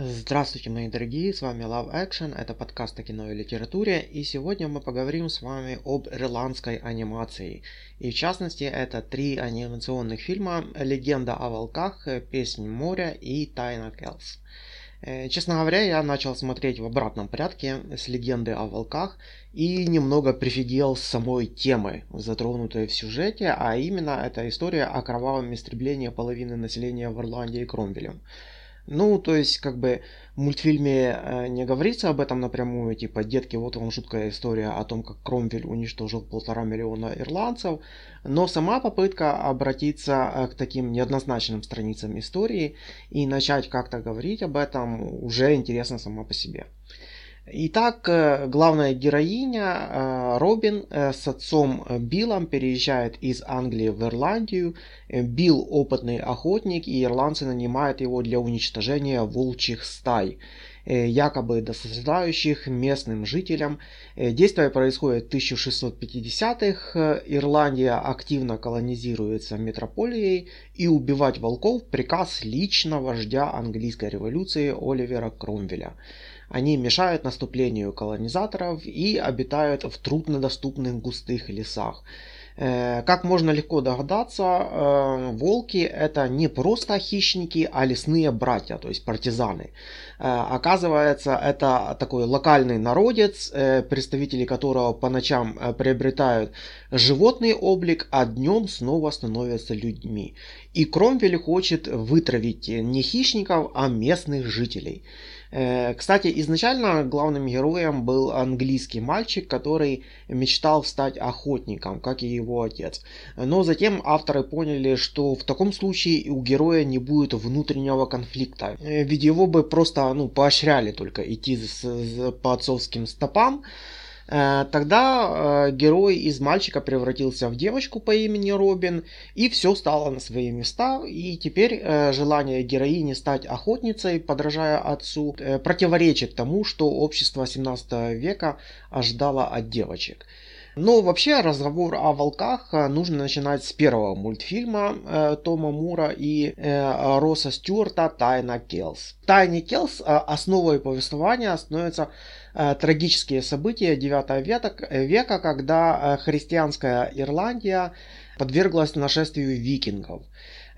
Здравствуйте, мои дорогие, с вами Love Action, это подкаст о кино и литературе, и сегодня мы поговорим с вами об ирландской анимации. И в частности, это три анимационных фильма «Легенда о волках», «Песнь моря» и «Тайна Келс». Э, честно говоря, я начал смотреть в обратном порядке с «Легенды о волках» и немного прифигел с самой темы, затронутой в сюжете, а именно это история о кровавом истреблении половины населения в Ирландии Кромвелем. Ну, то есть, как бы в мультфильме э, не говорится об этом напрямую, типа, детки, вот вам жуткая история о том, как Кромвель уничтожил полтора миллиона ирландцев, но сама попытка обратиться э, к таким неоднозначным страницам истории и начать как-то говорить об этом уже интересно сама по себе. Итак, э, главная героиня э, Робин э, с отцом Биллом переезжает из Англии в Ирландию. Билл опытный охотник, и ирландцы нанимают его для уничтожения волчьих стай, якобы досаждающих местным жителям. Действие происходит в 1650-х. Ирландия активно колонизируется метрополией, и убивать волков приказ лично вождя английской революции Оливера Кромвеля. Они мешают наступлению колонизаторов и обитают в труднодоступных густых лесах. Э, как можно легко догадаться, э, волки это не просто хищники, а лесные братья, то есть партизаны. Э, оказывается, это такой локальный народец, представители которого по ночам приобретают животный облик, а днем снова становятся людьми. И Кромвель хочет вытравить не хищников, а местных жителей. Э, кстати, изначально главным героем был английский мальчик, который мечтал стать охотником, как и его отец. Но затем авторы поняли, что в таком случае у героя не будет внутреннего конфликта. Э, ведь его бы просто ну, поощряли только идти по отцовским стопам. Э, тогда э, герой из мальчика превратился в девочку по имени Робин, и все стало на свои места, и теперь э, желание героини стать охотницей, подражая отцу, противоречит тому, что общество 17 века ожидало от девочек. Но вообще разговор о волках нужно начинать с первого мультфильма э, Тома Мура и э, Росса Стюарта «Тайна Келс». «Тайне Келс» основой повествования становится Э, трагические события IX века, когда э, христианская Ирландия подверглась нашествию викингов.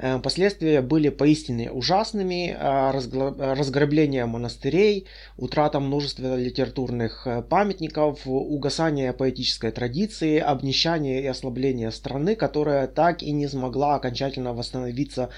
Э, последствия были поистине ужасными. Разграбление монастырей, утрата множества литературных памятников, угасание поэтической традиции, обнищание и ослабление страны, которая так и не смогла окончательно восстановиться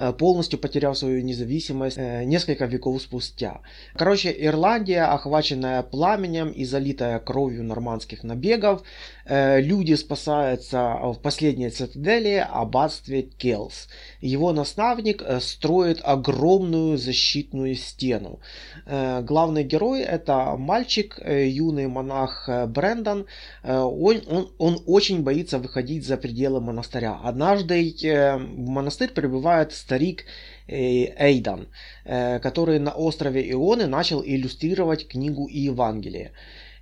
Э, полностью потеряв свою независимость э, несколько веков спустя. Короче, Ирландия, охваченная пламенем и залитая кровью нормандских набегов, э, люди спасаются в последней цитадели, аббатстве Келс. Его наставник строит огромную защитную стену. Главный герой это мальчик, юный монах Брэндон. Он, он, он очень боится выходить за пределы монастыря. Однажды в монастырь прибывает старик э, Эйдан, э, который на острове Ионы начал иллюстрировать книгу и Евангелие.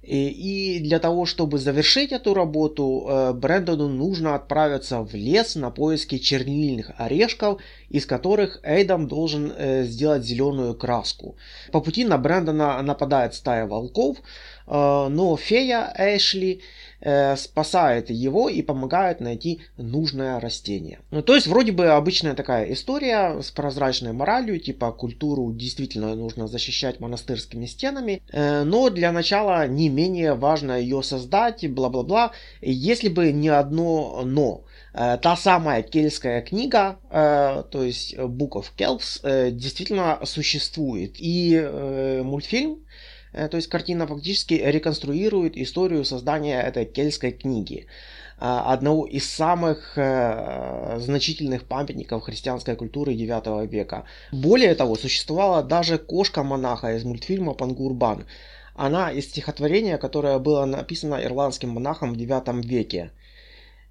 И для того, чтобы завершить эту работу, э, Брэндону нужно отправиться в лес на поиски чернильных орешков, из которых Эйдам должен сделать зеленую краску. По пути на Брэндона нападает стая волков, но фея Эшли э, спасает его и помогает найти нужное растение. Ну, то есть вроде бы обычная такая история с прозрачной моралью, типа культуру действительно нужно защищать монастырскими стенами, э, но для начала не менее важно ее создать, бла-бла-бла, если бы не одно но. Э, та самая кельтская книга, то есть Book of Kelps, действительно существует. И мультфильм то есть картина фактически реконструирует историю создания этой кельтской книги а, одного из самых э, значительных памятников христианской культуры IX века. Более того, существовала даже кошка-монаха из мультфильма «Пангурбан». Она из стихотворения, которое было написано ирландским монахом в IX веке.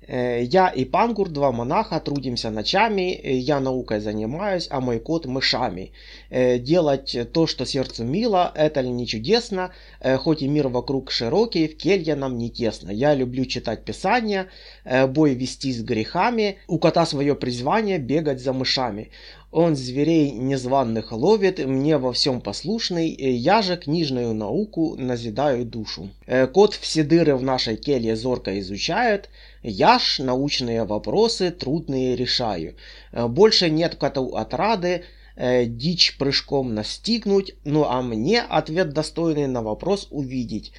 Э, я и Пангур, два монаха, трудимся ночами, э, я наукой занимаюсь, а мой кот мышами. Э, делать то, что сердцу мило, это ли не чудесно? Хоть и мир вокруг широкий, в келье нам не тесно. Я люблю читать писания, бой вести с грехами, у кота свое призвание бегать за мышами. Он зверей незваных ловит, мне во всем послушный, я же книжную науку назидаю душу. Кот все дыры в нашей келье зорко изучает, я ж научные вопросы трудные решаю. Э, больше нет коту отрады, э, дичь прыжком настигнуть, ну а мне ответ достойный на вопрос увидеть.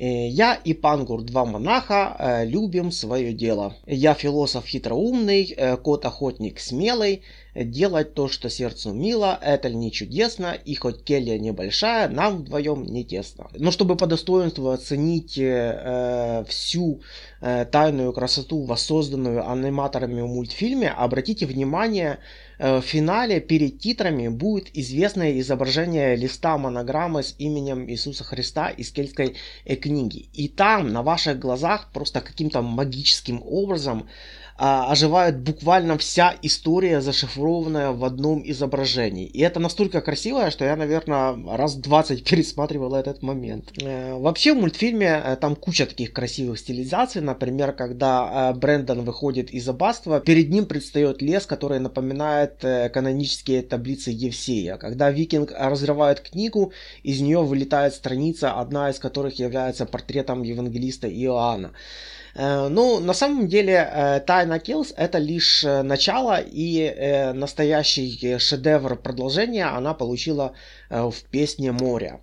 Э, я и Пангур, два монаха, любим свое дело. Я философ хитроумный, кот-охотник смелый, Делать то, что сердцу мило, это ли не чудесно, и хоть келья небольшая, нам вдвоем не тесно. Но чтобы по достоинству оценить э, всю э, тайную красоту, воссозданную аниматорами в мультфильме, обратите внимание, э, в финале перед титрами будет известное изображение листа монограммы с именем Иисуса Христа из кельтской э, книги. И там на ваших глазах просто каким-то магическим образом а, оживает буквально вся история, зашифрованная в одном изображении. И это настолько красиво, что я, наверное, раз 20 пересматривал этот момент. Э, вообще в мультфильме э, там куча таких красивых стилизаций. Например, когда э, Брэндон выходит из аббатства, перед ним предстает лес, который напоминает канонические таблицы Евсея. Когда викинг разрывает книгу, из нее вылетает страница, одна из которых является портретом евангелиста Иоанна. Э, ну, на самом деле, э, Тайна Kills это лишь э, начало, и настоящий шедевр продолжения она получила в песне моря.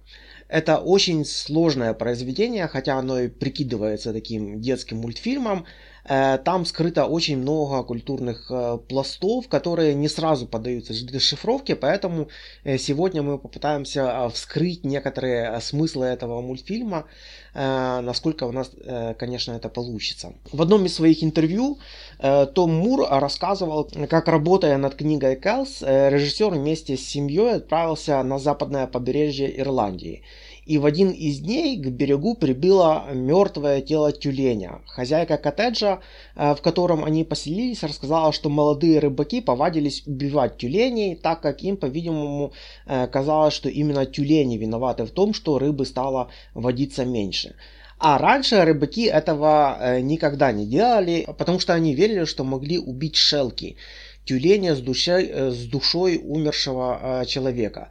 Это очень сложное произведение, хотя оно и прикидывается таким детским мультфильмом. Э, там скрыто очень много культурных э, пластов, которые не сразу поддаются дешифровке, поэтому э, сегодня мы попытаемся вскрыть некоторые смыслы этого мультфильма, насколько у нас, конечно, это получится. В одном из своих интервью Том Мур рассказывал, как работая над книгой Кэлс, режиссер вместе с семьей отправился на западное побережье Ирландии – и в один из дней к берегу прибыло мертвое тело тюленя. Хозяйка коттеджа, э, в котором они поселились, рассказала, что молодые рыбаки повадились убивать тюленей, так как им, по-видимому, э, казалось, что именно тюлени виноваты в том, что рыбы стало водиться меньше. А раньше рыбаки этого э, никогда не делали, потому что они верили, что могли убить шелки, тюленя с душой, с душой умершего человека.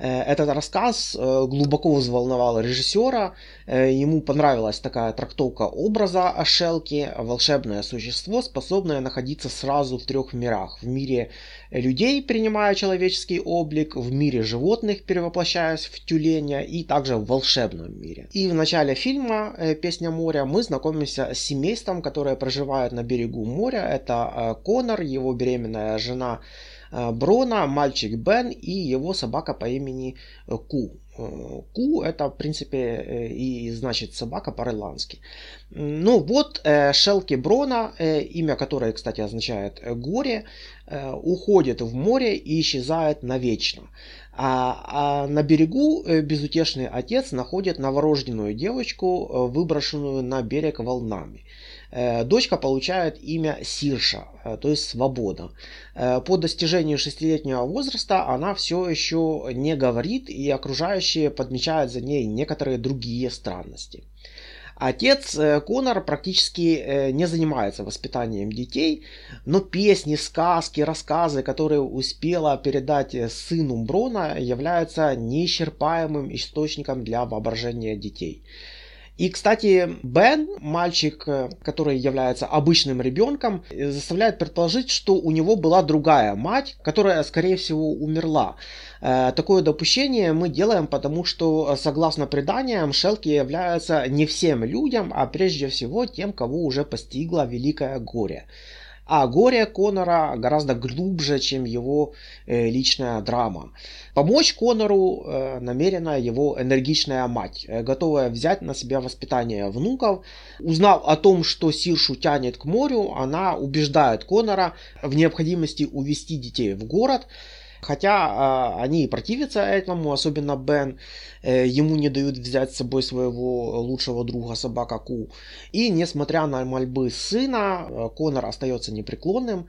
Э, этот рассказ э, глубоко взволновал режиссера. Э, ему понравилась такая трактовка образа Ашелки, волшебное существо, способное находиться сразу в трех мирах. В мире людей, принимая человеческий облик, в мире животных, перевоплощаясь в тюленя, и также в волшебном мире. И в начале фильма «Песня моря» мы знакомимся с семейством, которое проживает на берегу моря. Это Конор, его беременная жена Брона, мальчик Бен и его собака по имени э, Ку. Э, Ку это, в принципе, и значит собака по-ирландски. Ну вот, Шелки Брона, имя которой, кстати, означает горе, уходит в море и исчезает навечно. А, а на берегу безутешный отец находит новорожденную девочку, выброшенную на берег волнами. Э, дочка получает имя Сирша, э, то есть свобода. Э, по достижению шестилетнего возраста она все еще не говорит, и окружающие подмечают за ней некоторые другие странности. Отец Конор практически не занимается воспитанием детей, но песни, сказки, рассказы, которые успела передать сыну Брона, являются неисчерпаемым источником для воображения детей. И, кстати, Бен, мальчик, э, который является обычным ребенком, э, заставляет предположить, что у него была другая мать, которая, скорее всего, умерла. Э, такое допущение мы делаем, потому что, согласно преданиям, шелки являются не всем людям, а прежде всего тем, кого уже постигло великое горе. А горе Конора гораздо глубже, чем его э, личная драма. Помочь Конору э, намерена его энергичная мать, э, готовая взять на себя воспитание внуков. Узнав о том, что Сиршу тянет к морю, она убеждает Конора в необходимости увести детей в город, Хотя э, они противятся этому, особенно Бен. Э, ему не дают взять с собой своего лучшего друга собака Ку. И несмотря на мольбы сына, э, Конор остается непреклонным.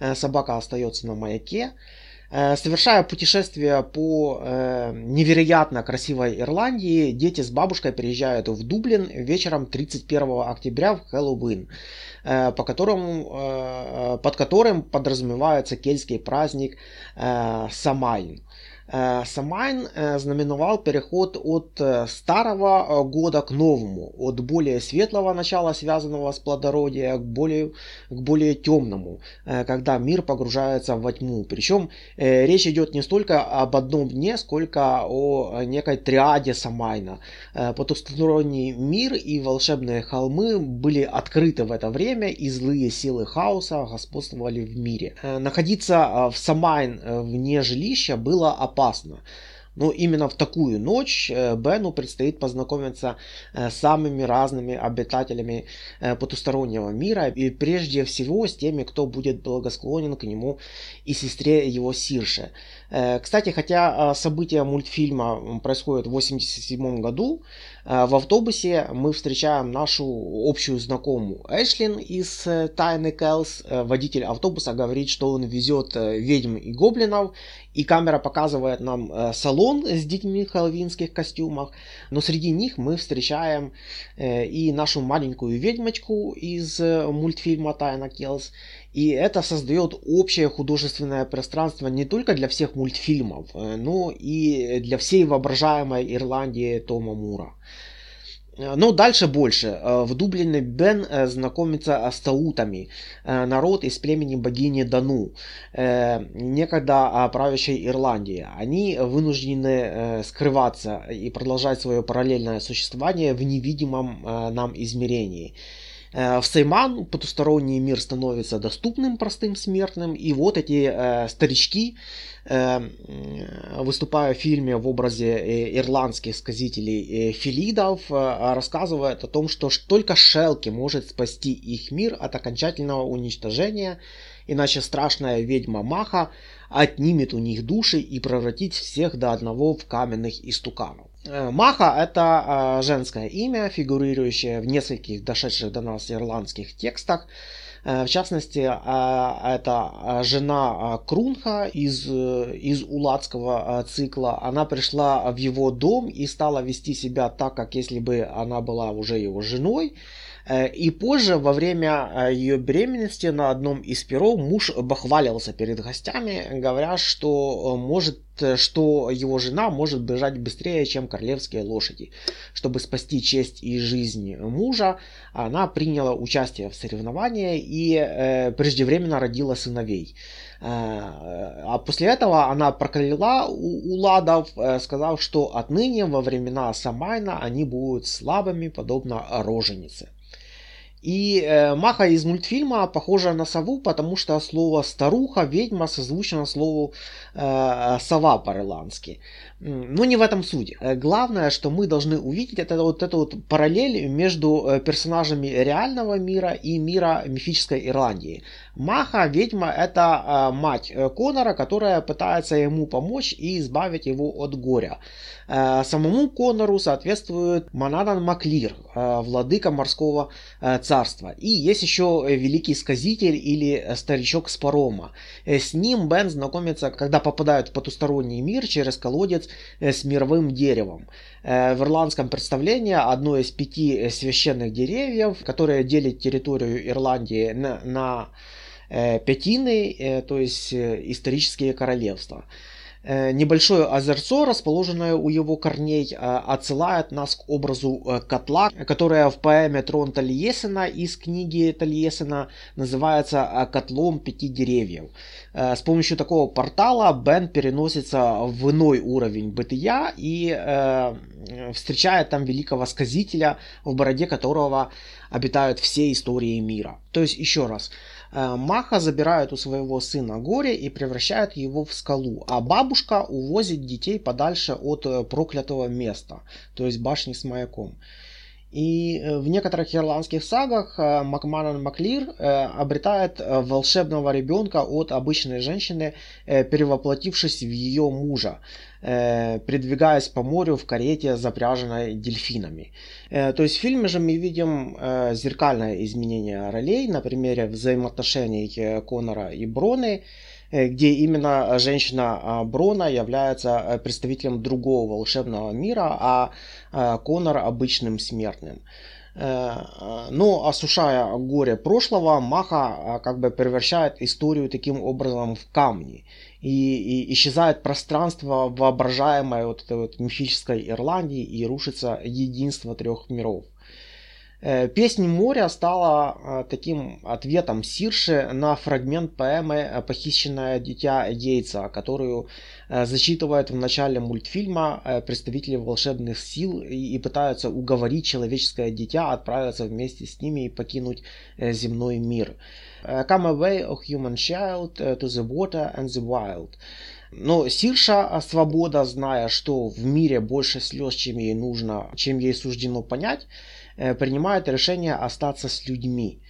Э, собака остается на маяке. Э, совершая путешествие по э, невероятно красивой Ирландии, дети с бабушкой приезжают в Дублин вечером 31 октября в Хэллоуин, э, по которому, под которым подразумевается кельтский праздник. Э, Самайн э, знаменовал переход от э, старого года к новому, от более светлого начала, связанного с плодородием, к более, к более темному, когда мир погружается во тьму. Причем речь идет не столько об одном дне, сколько о некой триаде Самайна. Потусторонний мир и волшебные холмы были открыты в это время, и злые силы хаоса господствовали в мире. Находиться в Самайн вне жилища было опасно опасно. Но именно в такую ночь э, Бену предстоит познакомиться э, с самыми разными обитателями э, потустороннего мира и прежде всего с теми, кто будет благосклонен к нему и сестре его Сирше. Кстати, хотя события мультфильма происходят в 1987 году, в автобусе мы встречаем нашу общую знакомую Эшлин из Тайны Кэлс. Водитель автобуса говорит, что он везет ведьм и гоблинов, и камера показывает нам салон с детьми в хэллоуинских костюмах, но среди них мы встречаем э, и нашу маленькую ведьмочку из э, мультфильма Тайна Келс, и это создает общее художественное пространство не только для всех мультфильмов, э, но и для всей воображаемой Ирландии Тома Мура. Э, Но дальше больше. Э, в Дублине Бен знакомится с таутами, народ из племени богини Дану, некогда правящей Ирландии. Они вынуждены скрываться и продолжать свое параллельное существование в невидимом нам измерении. В Сейман потусторонний мир становится доступным простым смертным, и вот эти э, старички Эм, выступая в фильме в образе э, ирландских сказителей э, Филидов, э, рассказывает о том, что только Шелки может спасти их мир от окончательного уничтожения, иначе страшная ведьма Маха отнимет у них души и превратит всех до одного в каменных истуканов. Маха это женское имя, фигурирующее в нескольких дошедших до нас ирландских текстах. Э, в частности, э, это э, жена Крунха из, из Уладского цикла. Она пришла в его дом и стала вести себя так, как если бы она была уже его женой. И позже, во время ее беременности, на одном из перов муж бахвалился перед гостями, говоря, что может Э, что его жена может бежать быстрее, чем королевские лошади. Чтобы спасти честь и жизнь мужа, она приняла участие в соревновании и э, преждевременно родила сыновей. Э, а после этого она прокляла у, у ладов, э, сказав, что отныне во времена Самайна они будут слабыми, подобно роженице. И э, Маха из мультфильма похожа на сову, потому что слово старуха, ведьма созвучно слову э, сова по-ирландски. Но не в этом суть. Э, главное, что мы должны увидеть, это вот эту вот параллель между э, персонажами реального мира и мира мифической Ирландии. Маха, ведьма, это э, мать Конора, которая пытается ему помочь и избавить его от горя. Самому Конору соответствует Манадан Маклир, владыка морского царства. И есть еще великий сказитель или старичок с парома. С ним Бен знакомится, когда попадает в потусторонний мир через колодец Э, с мировым деревом. Э, в ирландском представлении одно из пяти э, священных деревьев, которое делит территорию Ирландии на, на пятины, то есть исторические королевства. Э, небольшое озерцо, расположенное у его корней, э, отсылает нас к образу э, котла, которое в поэме Трон Тальесена из книги Тальесена называется «Котлом пяти деревьев». С помощью такого портала Бен переносится в иной уровень бытия и встречает там великого сказителя, в бороде которого обитают все истории мира. То есть, еще раз, Маха забирает у своего сына горе и превращает его в скалу, а бабушка увозит детей подальше от э, проклятого места, то есть башни с маяком. И э, в некоторых ирландских сагах э, Макманан Маклир э, обретает волшебного ребенка от обычной женщины, перевоплотившись в ее мужа, передвигаясь по морю в карете, запряженной дельфинами. То есть в фильме же мы видим зеркальное изменение ролей на примере взаимоотношений Конора и Броны, где именно женщина а, Брона является представителем другого волшебного мира, а Э, Конор обычным смертным. Э, но осушая горе прошлого, Маха э, как бы превращает историю таким образом в камни. И, и исчезает пространство воображаемой вот этой вот мифической Ирландии и рушится единство трех миров. Э, Песнь моря стала э, таким ответом Сирши на фрагмент поэмы э, «Похищенное дитя Гейтса», которую зачитывают в начале мультфильма представители волшебных сил и пытаются уговорить человеческое дитя отправиться вместе с ними и покинуть земной мир. Come away, O human child, to the water and the wild. Но Сирша, свобода, зная, что в мире больше слез, чем ей нужно, чем ей суждено понять, принимает решение остаться с людьми.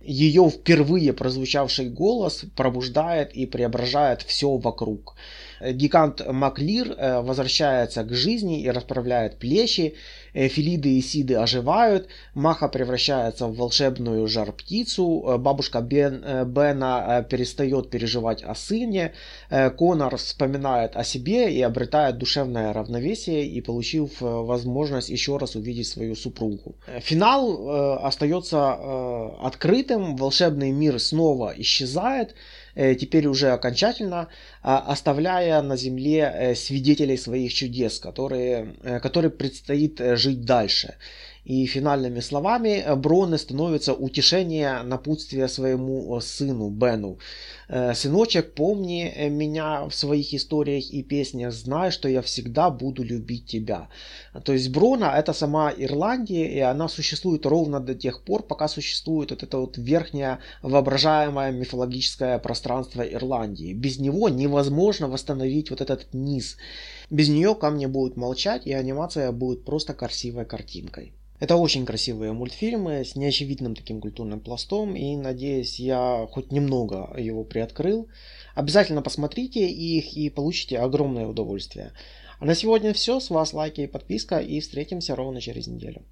Ее впервые прозвучавший голос пробуждает и преображает все вокруг. Гигант Маклир э, возвращается к жизни и расправляет плечи, э, Филиды и Сиды оживают, Маха превращается в волшебную жар-птицу, э, бабушка Бен, Бена перестает переживать о сыне, Конор вспоминает о себе и обретает душевное равновесие и получив возможность еще раз увидеть свою супругу. Финал остается открытым, волшебный мир снова исчезает, Э, теперь уже окончательно, а, оставляя на земле э, свидетелей своих чудес, которые, э, которые предстоит жить дальше. И финальными словами э, Броны становится утешение напутствия своему э, сыну Бену. «Э, «Сыночек, помни меня в своих историях и песнях, знай, что я всегда буду любить тебя». То есть Брона это сама Ирландия, и она существует ровно до тех пор, пока существует вот это вот верхнее воображаемое мифологическое пространство Ирландии. Без него невозможно восстановить вот этот низ. Без нее камни будут молчать, и анимация будет просто красивой картинкой. Это очень красивые мультфильмы с неочевидным таким культурным пластом, и надеюсь, я хоть немного его приоткрыл. Обязательно посмотрите их и получите огромное удовольствие. А на сегодня все. С вас лайки и подписка, и встретимся ровно через неделю.